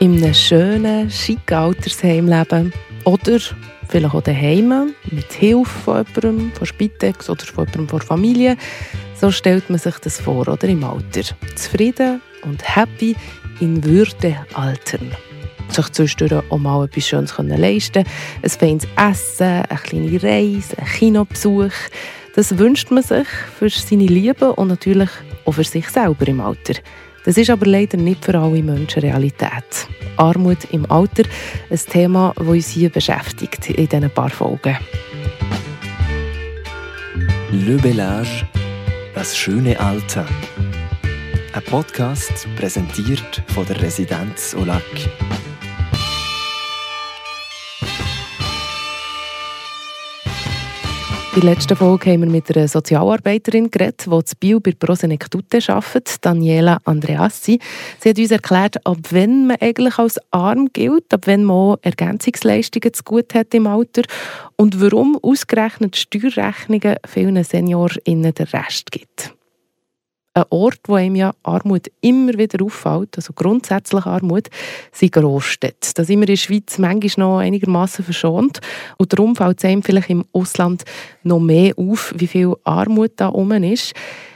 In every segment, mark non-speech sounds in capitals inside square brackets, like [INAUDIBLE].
in einem schönen, schicken Altersheim leben oder vielleicht auch daheim mit Hilfe von jemandem, von Spitex oder von jemandem von Familie. So stellt man sich das vor, oder im Alter. Zufrieden und happy in Würde altern. Sich zwischendurch auch mal etwas Schönes leisten ein feines Essen, eine kleine Reise, ein Kinobesuch. Das wünscht man sich für seine Liebe und natürlich auch für sich selber im Alter. Das ist aber leider nicht für alle Menschen Realität. Armut im Alter, ein Thema, das uns hier beschäftigt in diesen paar Folgen. Le Bellage, das schöne Alter. Ein Podcast präsentiert von der Residenz Olac. In der letzten Folge haben wir mit einer Sozialarbeiterin geredet, die zu Bio bei Prosenektute arbeitet, Daniela Andreassi. Sie hat uns erklärt, ab wann man eigentlich als arm gilt, ab wann man Ergänzungsleistungen zu gut hat im Alter und warum ausgerechnet Steuerrechnungen vielen SeniorInnen den Rest gibt ein Ort, wo einem ja Armut immer wieder auffällt, also grundsätzlich Armut, sind Großstädte. Da sind wir in der Schweiz manchmal noch einigermaßen verschont und darum fällt es einem vielleicht im Ausland noch mehr auf, wie viel Armut da oben ist.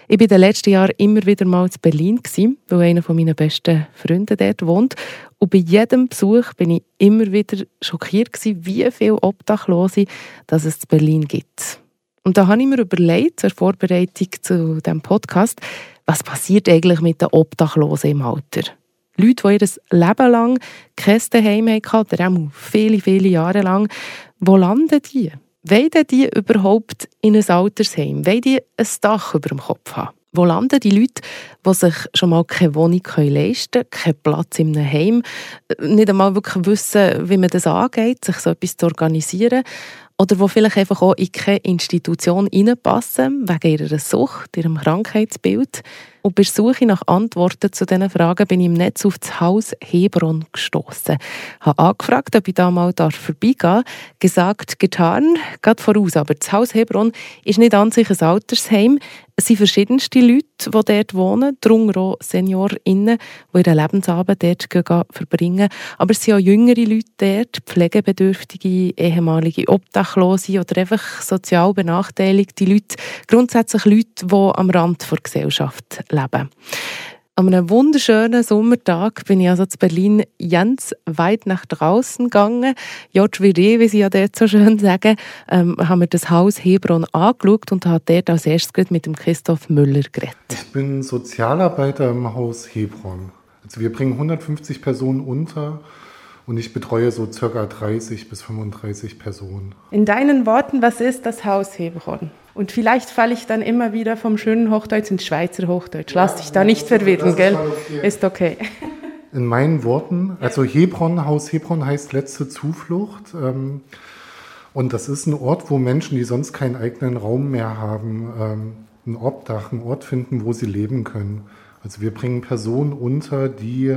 Ich war in den letzten Jahren immer wieder mal in Berlin, weil einer meiner besten Freunde dort wohnt. Und bei jedem Besuch bin ich immer wieder schockiert, wie viele Obdachlose es in Berlin gibt. Und da habe ich mir überlegt, zur Vorbereitung zu diesem Podcast, was passiert eigentlich mit den Obdachlosen im Alter? Leute, die ihr Leben lang kein Zuhause hatten, oder auch viele, viele Jahre lang, wo landen die? Wollen die überhaupt in ein Altersheim? Wollen die ein Dach über dem Kopf haben? Wo landen die Leute, die sich schon mal keine Wohnung leisten können, keinen Platz in einem Heim, nicht einmal wirklich wissen, wie man das angeht, sich so etwas zu organisieren oder die vielleicht einfach auch in keine Institution hineinpassen, wegen ihrer Sucht, ihrem Krankheitsbild. Und bei der Suche nach Antworten zu diesen Fragen bin ich im Netz auf das Haus Hebron gestoßen. Habe angefragt, ob ich da mal vorbeigehen darf. Gesagt, getan, geht voraus. Aber das Haus Hebron ist nicht an sich ein Altersheim. Es sind verschiedenste Leute, die dort wohnen, darunter auch SeniorInnen, die ihren Lebensabend dort verbringen. Aber es sind auch jüngere Leute dort, pflegebedürftige, ehemalige Obdachlose oder einfach sozial benachteiligte Leute. Grundsätzlich Leute, die am Rand der Gesellschaft leben. An einem wunderschönen Sommertag bin ich also zu Berlin ganz weit nach draußen gegangen. Jodschwiri, wie sie ja dort so schön sagen, ähm, haben wir das Haus Hebron angeschaut und hat dort als erstes mit dem Christoph Müller geredet. Ich bin Sozialarbeiter im Haus Hebron. Also wir bringen 150 Personen unter und ich betreue so circa 30 bis 35 Personen. In deinen Worten, was ist das Haus Hebron? Und vielleicht falle ich dann immer wieder vom schönen Hochdeutsch ins Schweizer Hochdeutsch. Lass dich da nicht verwirren, gell? Okay. Ist okay. [LAUGHS] In meinen Worten, also Hebron, Haus Hebron heißt letzte Zuflucht. Ähm, und das ist ein Ort, wo Menschen, die sonst keinen eigenen Raum mehr haben, ähm, ein Obdach, einen Ort finden, wo sie leben können. Also wir bringen Personen unter, die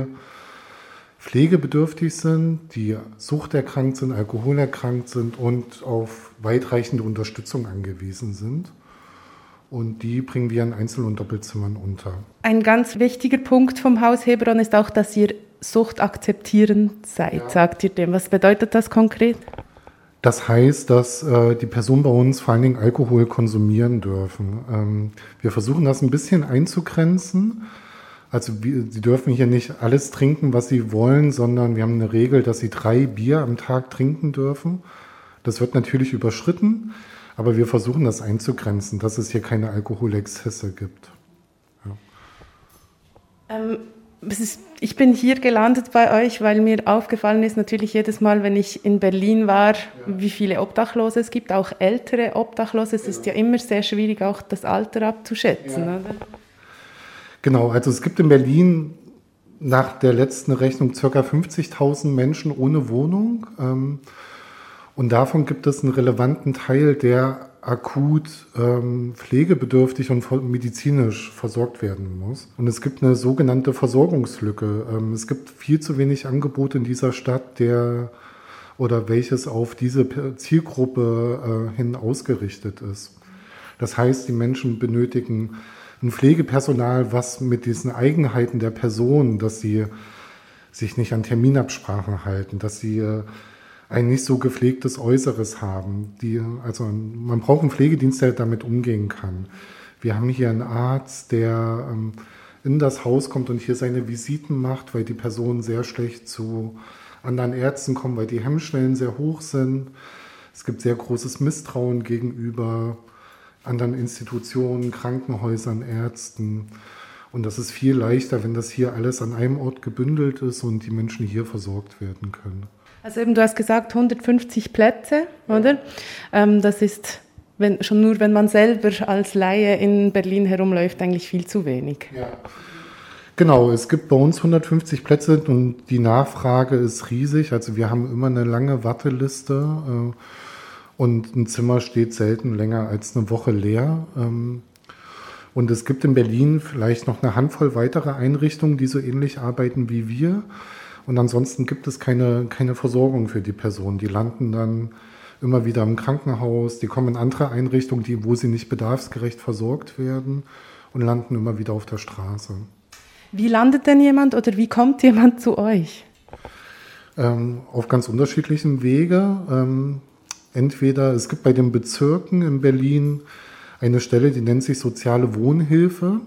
pflegebedürftig sind, die suchterkrankt sind, alkoholerkrankt sind und auf weitreichende Unterstützung angewiesen sind. Und die bringen wir in Einzel- und Doppelzimmern unter. Ein ganz wichtiger Punkt vom Haus Hebron ist auch, dass ihr suchtakzeptierend seid. Ja. Sagt ihr dem? Was bedeutet das konkret? Das heißt, dass äh, die Personen bei uns vor allen Dingen Alkohol konsumieren dürfen. Ähm, wir versuchen das ein bisschen einzugrenzen. Also sie dürfen hier nicht alles trinken, was sie wollen, sondern wir haben eine Regel, dass sie drei Bier am Tag trinken dürfen. Das wird natürlich überschritten, aber wir versuchen das einzugrenzen, dass es hier keine Alkoholexzesse gibt. Ja. Ähm, ist, ich bin hier gelandet bei euch, weil mir aufgefallen ist, natürlich jedes Mal, wenn ich in Berlin war, ja. wie viele Obdachlose es gibt, auch ältere Obdachlose. Es ja. ist ja immer sehr schwierig, auch das Alter abzuschätzen. Oder? Genau, also es gibt in Berlin nach der letzten Rechnung ca. 50.000 Menschen ohne Wohnung. Ähm, und davon gibt es einen relevanten Teil, der akut ähm, pflegebedürftig und medizinisch versorgt werden muss. Und es gibt eine sogenannte Versorgungslücke. Ähm, es gibt viel zu wenig Angebote in dieser Stadt, der oder welches auf diese Zielgruppe äh, hin ausgerichtet ist. Das heißt, die Menschen benötigen ein Pflegepersonal, was mit diesen Eigenheiten der Person, dass sie sich nicht an Terminabsprachen halten, dass sie äh, ein nicht so gepflegtes Äußeres haben. Die, also man braucht einen Pflegedienst, der damit umgehen kann. Wir haben hier einen Arzt, der ähm, in das Haus kommt und hier seine Visiten macht, weil die Personen sehr schlecht zu anderen Ärzten kommen, weil die Hemmschwellen sehr hoch sind. Es gibt sehr großes Misstrauen gegenüber anderen Institutionen, Krankenhäusern, Ärzten. Und das ist viel leichter, wenn das hier alles an einem Ort gebündelt ist und die Menschen hier versorgt werden können. Also eben, du hast gesagt 150 Plätze, oder? Ähm, das ist wenn, schon nur, wenn man selber als Laie in Berlin herumläuft, eigentlich viel zu wenig. Ja. Genau, es gibt bei uns 150 Plätze und die Nachfrage ist riesig. Also wir haben immer eine lange Warteliste äh, und ein Zimmer steht selten länger als eine Woche leer. Ähm, und es gibt in Berlin vielleicht noch eine Handvoll weitere Einrichtungen, die so ähnlich arbeiten wie wir. Und ansonsten gibt es keine, keine Versorgung für die Personen. Die landen dann immer wieder im Krankenhaus, die kommen in andere Einrichtungen, die, wo sie nicht bedarfsgerecht versorgt werden und landen immer wieder auf der Straße. Wie landet denn jemand oder wie kommt jemand zu euch? Ähm, auf ganz unterschiedlichen Wege. Ähm, entweder, es gibt bei den Bezirken in Berlin eine Stelle, die nennt sich soziale Wohnhilfe.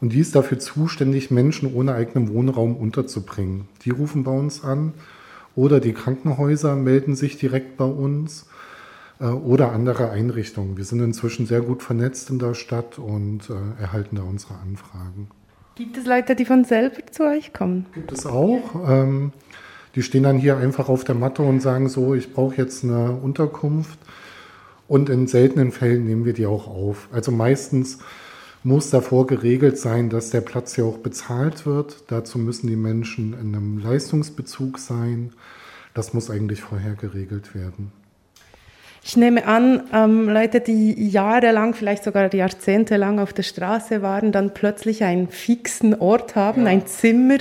Und die ist dafür zuständig, Menschen ohne eigenen Wohnraum unterzubringen. Die rufen bei uns an oder die Krankenhäuser melden sich direkt bei uns äh, oder andere Einrichtungen. Wir sind inzwischen sehr gut vernetzt in der Stadt und äh, erhalten da unsere Anfragen. Gibt es Leute, die von selber zu euch kommen? Gibt es auch. Ähm, die stehen dann hier einfach auf der Matte und sagen so, ich brauche jetzt eine Unterkunft. Und in seltenen Fällen nehmen wir die auch auf. Also meistens muss davor geregelt sein, dass der Platz ja auch bezahlt wird. Dazu müssen die Menschen in einem Leistungsbezug sein. Das muss eigentlich vorher geregelt werden. Ich nehme an, ähm, Leute, die jahrelang, vielleicht sogar jahrzehntelang auf der Straße waren, dann plötzlich einen fixen Ort haben, ja. ein Zimmer.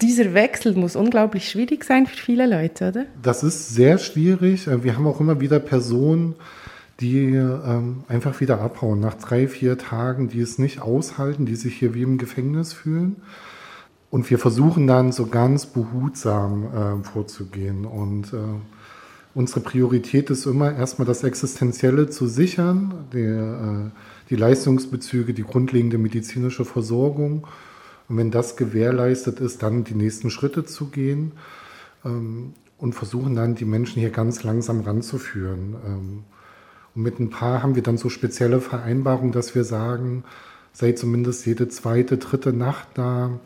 Dieser Wechsel muss unglaublich schwierig sein für viele Leute, oder? Das ist sehr schwierig. Wir haben auch immer wieder Personen, die ähm, einfach wieder abhauen nach drei, vier Tagen, die es nicht aushalten, die sich hier wie im Gefängnis fühlen. Und wir versuchen dann so ganz behutsam äh, vorzugehen. Und äh, unsere Priorität ist immer erstmal das Existenzielle zu sichern, die, äh, die Leistungsbezüge, die grundlegende medizinische Versorgung. Und wenn das gewährleistet ist, dann die nächsten Schritte zu gehen ähm, und versuchen dann die Menschen hier ganz langsam ranzuführen. Ähm, und mit ein paar haben wir dann so spezielle Vereinbarungen, dass wir sagen, sei zumindest jede zweite, dritte Nacht da,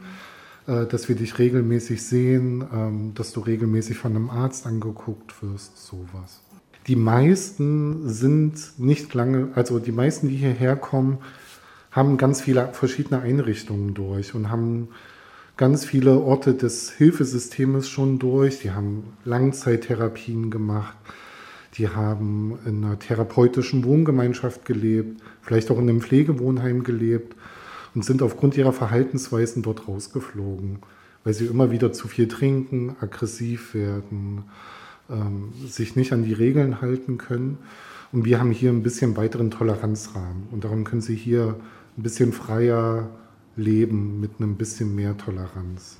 äh, dass wir dich regelmäßig sehen, ähm, dass du regelmäßig von einem Arzt angeguckt wirst, sowas. Die meisten sind nicht lange, also die meisten, die hierher kommen, haben ganz viele verschiedene Einrichtungen durch und haben ganz viele Orte des Hilfesystems schon durch. Die haben Langzeittherapien gemacht die haben in einer therapeutischen Wohngemeinschaft gelebt, vielleicht auch in einem Pflegewohnheim gelebt und sind aufgrund ihrer Verhaltensweisen dort rausgeflogen, weil sie immer wieder zu viel trinken, aggressiv werden, ähm, sich nicht an die Regeln halten können. Und wir haben hier ein bisschen weiteren Toleranzrahmen. Und darum können sie hier ein bisschen freier leben mit einem bisschen mehr Toleranz.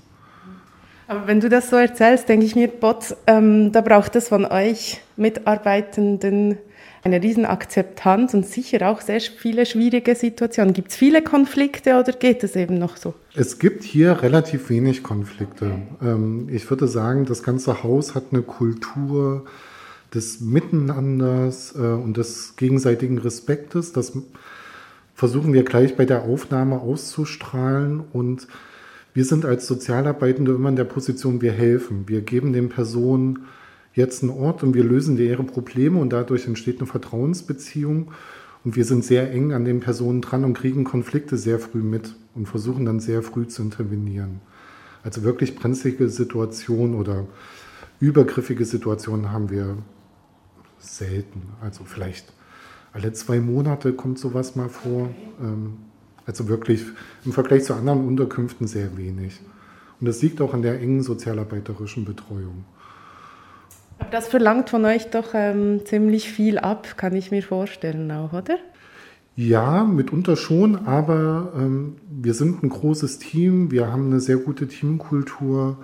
Aber wenn du das so erzählst, denke ich mir, Bot, ähm, da braucht es von euch Mitarbeitenden eine riesen Akzeptanz und sicher auch sehr viele schwierige Situationen. Gibt es viele Konflikte oder geht es eben noch so? Es gibt hier relativ wenig Konflikte. Ähm, ich würde sagen, das ganze Haus hat eine Kultur des Miteinanders äh, und des gegenseitigen Respektes. Das versuchen wir gleich bei der Aufnahme auszustrahlen und wir sind als Sozialarbeitende immer in der Position, wir helfen. Wir geben den Personen jetzt einen Ort und wir lösen ihre Probleme und dadurch entsteht eine Vertrauensbeziehung. Und wir sind sehr eng an den Personen dran und kriegen Konflikte sehr früh mit und versuchen dann sehr früh zu intervenieren. Also wirklich brenzlige Situationen oder übergriffige Situationen haben wir selten. Also vielleicht alle zwei Monate kommt sowas mal vor. Ähm, also wirklich im Vergleich zu anderen Unterkünften sehr wenig. Und das liegt auch an der engen sozialarbeiterischen Betreuung. Das verlangt von euch doch ähm, ziemlich viel ab, kann ich mir vorstellen auch, oder? Ja, mitunter schon, aber ähm, wir sind ein großes Team, wir haben eine sehr gute Teamkultur.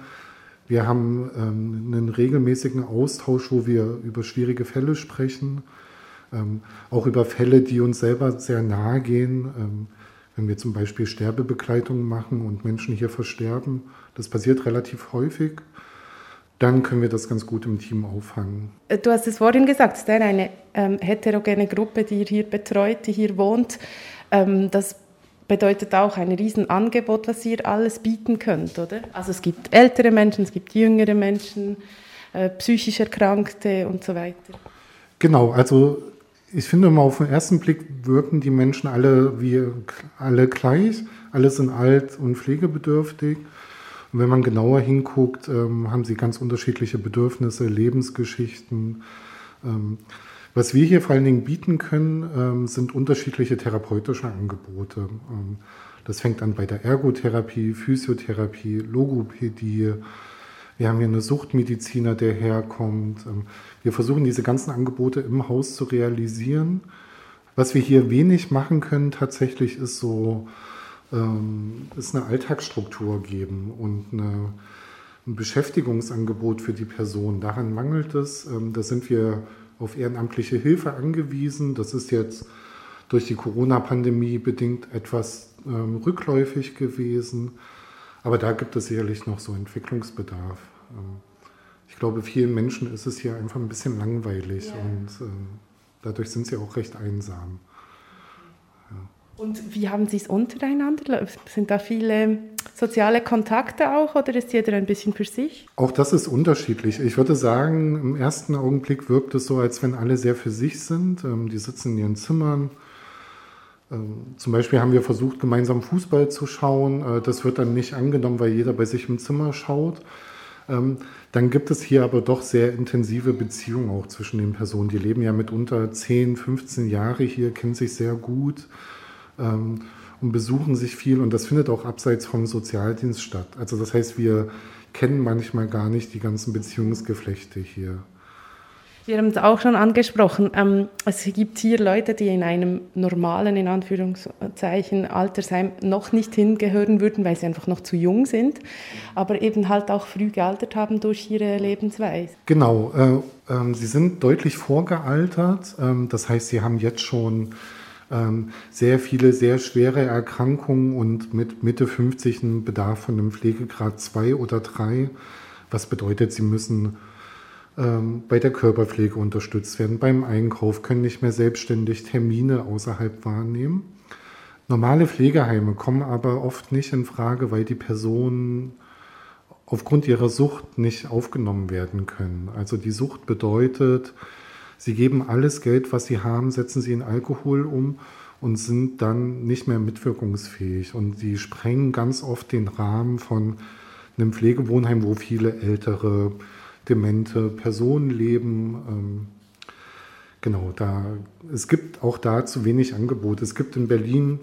Wir haben ähm, einen regelmäßigen Austausch, wo wir über schwierige Fälle sprechen, ähm, auch über Fälle, die uns selber sehr nahe gehen. Ähm, wenn wir zum Beispiel Sterbebegleitungen machen und Menschen hier versterben, das passiert relativ häufig, dann können wir das ganz gut im Team auffangen. Äh, du hast es vorhin gesagt, es ist eine ähm, heterogene Gruppe, die ihr hier betreut, die hier wohnt. Ähm, das bedeutet auch ein Riesenangebot, was ihr alles bieten könnt, oder? Also es gibt ältere Menschen, es gibt jüngere Menschen, äh, psychisch Erkrankte und so weiter. Genau, also ich finde mal auf den ersten Blick wirken die Menschen alle wie alle gleich. Alle sind alt und pflegebedürftig. Und wenn man genauer hinguckt, ähm, haben sie ganz unterschiedliche Bedürfnisse, Lebensgeschichten. Ähm, was wir hier vor allen Dingen bieten können, ähm, sind unterschiedliche therapeutische Angebote. Ähm, das fängt an bei der Ergotherapie, Physiotherapie, Logopädie. Wir haben hier einen Suchtmediziner, der herkommt. Ähm, wir versuchen diese ganzen Angebote im Haus zu realisieren. Was wir hier wenig machen können tatsächlich ist so, ist eine Alltagsstruktur geben und eine, ein Beschäftigungsangebot für die Person. Daran mangelt es. Da sind wir auf ehrenamtliche Hilfe angewiesen. Das ist jetzt durch die Corona-Pandemie bedingt etwas ähm, rückläufig gewesen. Aber da gibt es sicherlich noch so Entwicklungsbedarf. Ähm, ich glaube, vielen Menschen ist es hier einfach ein bisschen langweilig ja. und äh, dadurch sind sie auch recht einsam. Und wie haben Sie es untereinander? Sind da viele soziale Kontakte auch oder ist jeder ein bisschen für sich? Auch das ist unterschiedlich. Ich würde sagen, im ersten Augenblick wirkt es so, als wenn alle sehr für sich sind. Ähm, die sitzen in ihren Zimmern. Ähm, zum Beispiel haben wir versucht, gemeinsam Fußball zu schauen. Äh, das wird dann nicht angenommen, weil jeder bei sich im Zimmer schaut. Ähm, dann gibt es hier aber doch sehr intensive Beziehungen auch zwischen den Personen. Die leben ja mitunter 10, 15 Jahre hier, kennen sich sehr gut ähm, und besuchen sich viel und das findet auch abseits vom Sozialdienst statt. Also das heißt, wir kennen manchmal gar nicht die ganzen Beziehungsgeflechte hier. Wir haben es auch schon angesprochen. Ähm, es gibt hier Leute, die in einem normalen, in Anführungszeichen, Altersheim noch nicht hingehören würden, weil sie einfach noch zu jung sind, aber eben halt auch früh gealtert haben durch ihre Lebensweise. Genau. Äh, äh, sie sind deutlich vorgealtert. Äh, das heißt, sie haben jetzt schon ähm, sehr viele sehr schwere Erkrankungen und mit Mitte 50 einen Bedarf von einem Pflegegrad 2 oder 3. Was bedeutet, sie müssen bei der Körperpflege unterstützt werden, beim Einkauf, können nicht mehr selbstständig Termine außerhalb wahrnehmen. Normale Pflegeheime kommen aber oft nicht in Frage, weil die Personen aufgrund ihrer Sucht nicht aufgenommen werden können. Also die Sucht bedeutet, Sie geben alles Geld, was sie haben, setzen sie in Alkohol um und sind dann nicht mehr mitwirkungsfähig. Und sie sprengen ganz oft den Rahmen von einem Pflegewohnheim, wo viele ältere, demente Personen leben. Ähm, genau, da, es gibt auch da zu wenig Angebot. Es gibt in Berlin,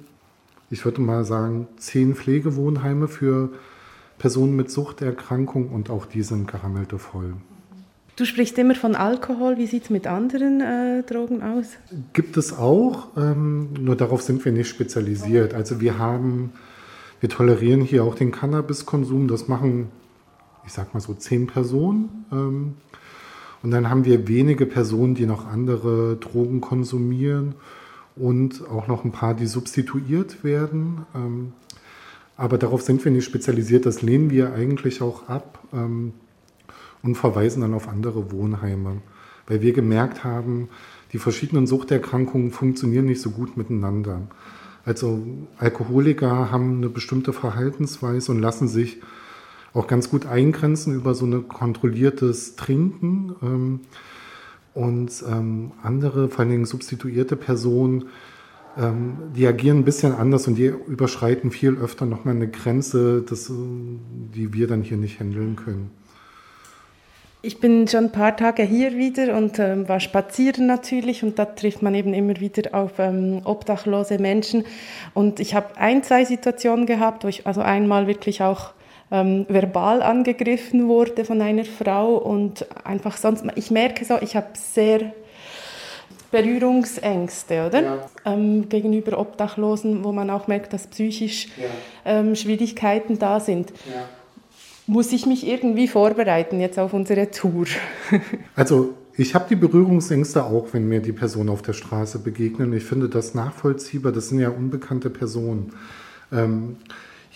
ich würde mal sagen, zehn Pflegewohnheime für Personen mit Suchterkrankung und auch die sind gerammelte voll. Du sprichst immer von Alkohol. Wie sieht es mit anderen äh, Drogen aus? Gibt es auch, ähm, nur darauf sind wir nicht spezialisiert. Also wir haben, wir tolerieren hier auch den Cannabiskonsum. Das machen, ich sag mal so, zehn Personen. Ähm, und dann haben wir wenige Personen, die noch andere Drogen konsumieren und auch noch ein paar, die substituiert werden. Ähm, aber darauf sind wir nicht spezialisiert. Das lehnen wir eigentlich auch ab. Ähm, und verweisen dann auf andere Wohnheime, weil wir gemerkt haben, die verschiedenen Suchterkrankungen funktionieren nicht so gut miteinander. Also Alkoholiker haben eine bestimmte Verhaltensweise und lassen sich auch ganz gut eingrenzen über so ein kontrolliertes Trinken. Ähm, und ähm, andere, vor allen Dingen substituierte Personen, ähm, die agieren ein bisschen anders und die überschreiten viel öfter nochmal eine Grenze, das, die wir dann hier nicht handeln können. Ich bin schon ein paar Tage hier wieder und ähm, war spazieren natürlich und da trifft man eben immer wieder auf ähm, obdachlose Menschen. Und ich habe ein, zwei Situationen gehabt, wo ich also einmal wirklich auch ähm, verbal angegriffen wurde von einer Frau und einfach sonst, ich merke so, ich habe sehr Berührungsängste, oder? Ja. Ähm, gegenüber Obdachlosen, wo man auch merkt, dass psychisch ja. ähm, Schwierigkeiten da sind. Ja. muss ich mich irgendwie vorbereiten jetzt auf unsere Tour? [LAUGHS] also ich habe die Berührungsängste auch, wenn mir die Personen auf der Straße begegnen. Ich finde das nachvollziehbar. Das sind ja unbekannte Personen. Ähm,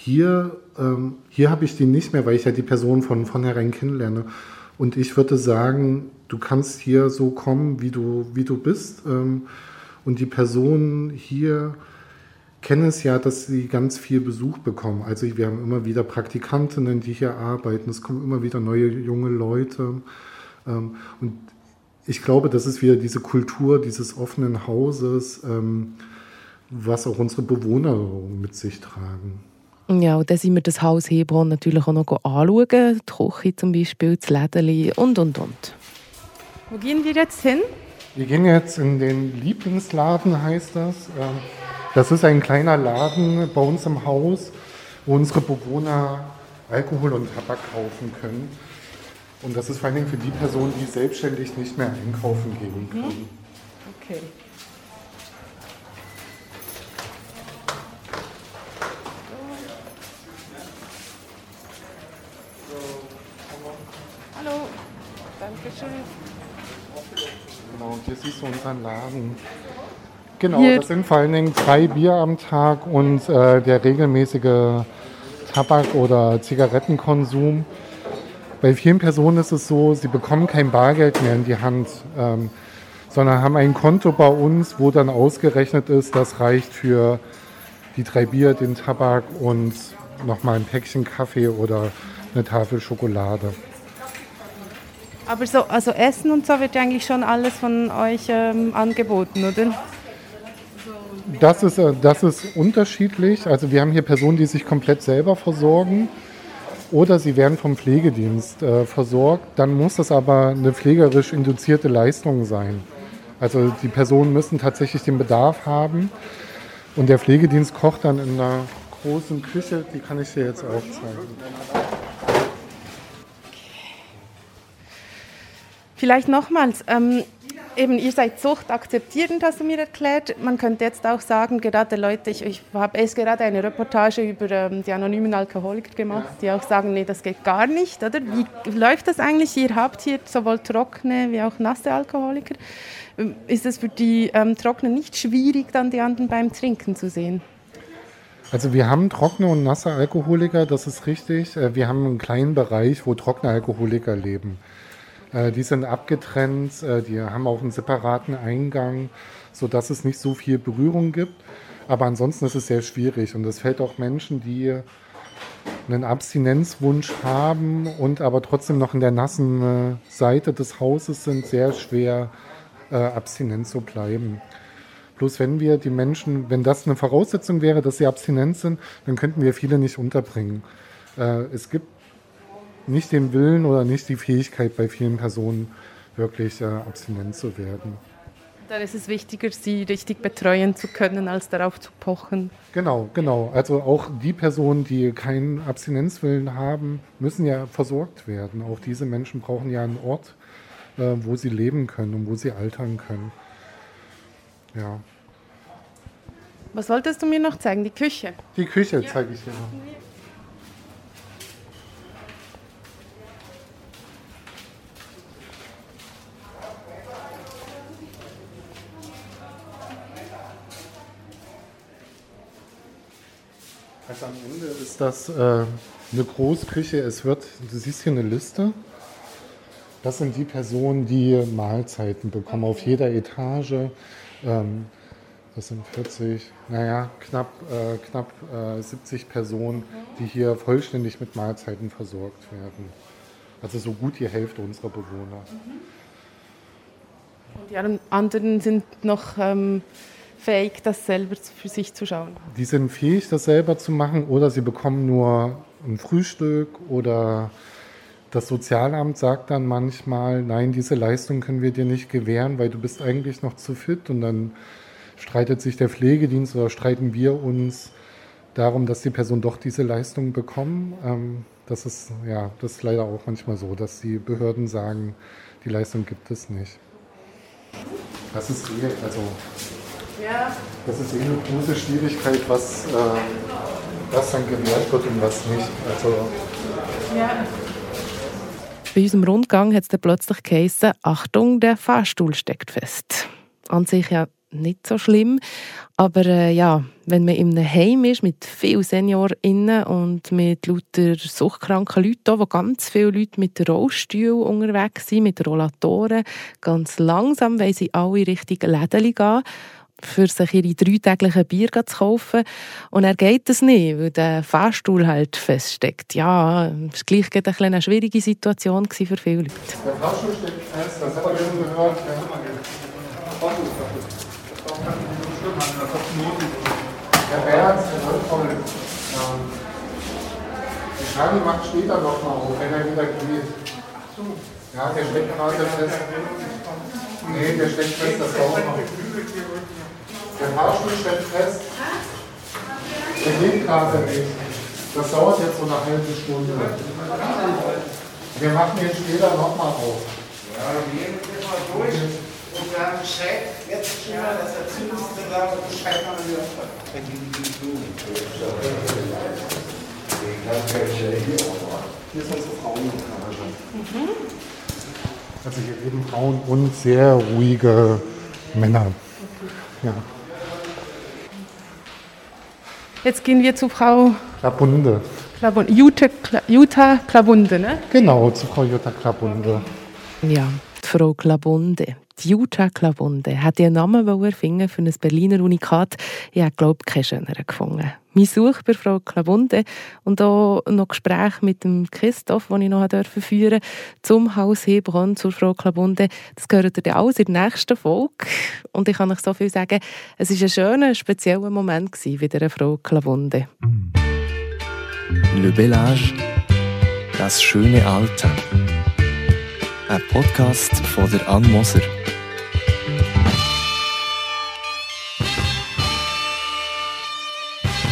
hier ähm, hier habe ich die nicht mehr, weil ich ja die Person von vornherein kennenlerne. Und ich würde sagen, du kannst hier so kommen, wie du, wie du bist. Ähm, und die Personen hier kennen es ja, dass sie ganz viel Besuch bekommen. Also wir haben immer wieder Praktikantinnen, die hier arbeiten. Es kommen immer wieder neue junge Leute. Ähm, und ich glaube, das ist wieder diese Kultur dieses offenen Hauses, ähm, was auch unsere Bewohner mit sich tragen. Ja, und dann sind wir das Haus Hebron natürlich auch noch anschauen. Die Küche zum Beispiel, das Lädeli und, und, und. Wo gehen wir jetzt hin? Wir gehen jetzt in den Lieblingsladen, heißt das. Ähm, das ist ein kleiner Laden bei uns im Haus, wo unsere Bewohner Alkohol und Tabak kaufen können. Und das ist vor allem für die Personen, die selbstständig nicht mehr einkaufen gehen können. Mhm. Okay. Genau, hier siehst du unseren Laden. Genau, hier. das sind vor allen Dingen drei Bier am Tag und äh, der regelmäßige Tabak- oder Zigarettenkonsum. Bei vielen Personen ist es so, sie bekommen kein Bargeld mehr in die Hand, ähm, sondern haben ein Konto bei uns, wo dann ausgerechnet ist, das reicht für die drei Bier, den Tabak und nochmal ein Päckchen Kaffee oder eine Tafel Schokolade. Aber so, also Essen und so wird eigentlich schon alles von euch ähm, angeboten, oder? Das ist, äh, das ist unterschiedlich. Also wir haben hier Personen, die sich komplett selber versorgen oder sie werden vom Pflegedienst äh, versorgt. Dann muss das aber eine pflegerisch induzierte Leistung sein. Also die Personen müssen tatsächlich den Bedarf haben und der Pflegedienst kocht dann in einer großen Küche, die kann ich dir jetzt auch zeigen. Vielleicht nochmals, ähm, eben ihr seid suchtakzeptierend, hast du mir erklärt. Man könnte jetzt auch sagen, gerade Leute, ich, ich habe erst gerade eine Reportage über ähm, die anonymen Alkoholiker gemacht, die auch sagen, nee, das geht gar nicht, oder? Wie läuft das eigentlich? Ihr habt hier sowohl trockene wie auch nasse Alkoholiker. Ähm, ist es für die ähm, Trockenen nicht schwierig, dann die anderen beim Trinken zu sehen? Also wir haben trockene und nasse Alkoholiker, das ist richtig. Äh, wir haben einen kleinen Bereich, wo trockene Alkoholiker leben. Äh, die sind abgetrennt, äh, die haben auch einen separaten Eingang, sodass es nicht so viel Berührung gibt. Aber ansonsten ist es sehr schwierig und es fällt auch Menschen, die einen Abstinenzwunsch haben und aber trotzdem noch in der nassen äh, Seite des Hauses sind, sehr schwer abstinent zu bleiben. Bloß wenn wir die Menschen, wenn das eine Voraussetzung wäre, dass sie abstinent sind, dann könnten wir viele nicht unterbringen. es gibt nicht den Willen oder nicht die Fähigkeit bei vielen Personen wirklich äh, abstinent zu werden. Dann ist es wichtiger, sie richtig betreuen zu können, als darauf zu pochen. Genau, genau. Also auch die Personen, die keinen Abstinenzwillen haben, müssen ja versorgt werden. Auch diese Menschen brauchen ja einen Ort, äh, wo sie leben können und wo sie altern können. Ja. Was wolltest du mir noch zeigen? Die Küche? Die Küche zeige ich dir noch. Also am Ende ist das äh, eine Großküche. Es wird, du siehst hier eine Liste. Das sind die Personen, die Mahlzeiten bekommen auf jeder Etage. Ähm, das sind 40, naja, knapp, äh, knapp äh, 70 Personen, die hier vollständig mit Mahlzeiten versorgt werden. Also so gut die Hälfte unserer Bewohner. Und die anderen sind noch ähm, fähig, das selber für sich zu schauen? Die sind fähig, das selber zu machen oder sie bekommen nur ein Frühstück oder das Sozialamt sagt dann manchmal, nein, diese Leistung können wir dir nicht gewähren, weil du bist eigentlich noch zu fit und dann streitet sich der Pflegedienst oder streiten wir uns darum, dass die Person doch diese Leistung bekommen. Ähm, das ist ja, das ist leider auch manchmal so, dass die Behörden sagen, die Leistung gibt es nicht. Das ist also ja. Das ist eine große Schwierigkeit, was, äh, was dann gewährt wird und was nicht. Also Ja. Bei unserem Rundgang hat es dann plötzlich geheißen, Achtung, der Fahrstuhl steckt fest. An sich ja nicht so schlimm, aber äh, ja, wenn man in einem Heim ist mit vielen SeniorInnen und mit lauter suchtkranken Leuten, wo ganz viele Leute mit Rollstühlen unterwegs sind, mit Rollatoren, ganz langsam weil sie alle Richtung Läden gehen für sich ihre dreitäglichen Bier zu kaufen. Und er geht es nicht, weil der Fahrstuhl halt feststeckt. Ja, es war gleich eine, eine schwierige Situation für viele Leute. Der Fahrstuhl steckt fest, das hat man schon gehört. Der der läuft voll. Die Scheibe macht später noch mal auf, wenn er wieder geht. Ja, der steckt gerade fest. Nee, der steckt fest, das dauert noch. Der Fahrstuhl steckt fest. Der geht gerade nicht. Das dauert jetzt so eine halbe Stunde. Wir machen den später nochmal auf. Ja, wir gehen jetzt mal durch und sagen Bescheid, jetzt schon mal, dass er zumindest sagt, Bescheid wir öfter. Dann gehen die zu. Hier ist unsere Frauenetage. Mhm. Also hier leben Frauen und sehr ruhige Männer. Ja. Jetzt gehen wir zu Frau Klabunde. Klabunde. Jutta, Jutta Klabunde, ne? Genau, zu Frau Jutta Klabunde. Ja, Frau Klabunde. Die Jutta Klabunde hat ihren Namen erfinden für ein Berliner Unikat. Ich habe, glaube ich, keinen schöneren gefunden. Mein Such bei Frau Klabunde und auch noch Gespräch mit dem Christoph, das ich noch führen durfte, zum Haus Hebron, zur Frau Klabunde. Das gehört ihr alles in der nächsten Folge. Und ich kann euch so viel sagen, es war ein schöner, spezieller Moment mit der Frau Klabunde. Le Bellage, das schöne Alter. Ein Podcast von der Ann Moser.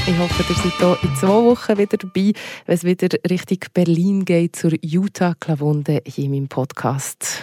Ich hoffe, ihr seid hier in zwei Wochen wieder dabei, wenn es wieder Richtung Berlin geht, zur Utah Klavunde hier in meinem Podcast.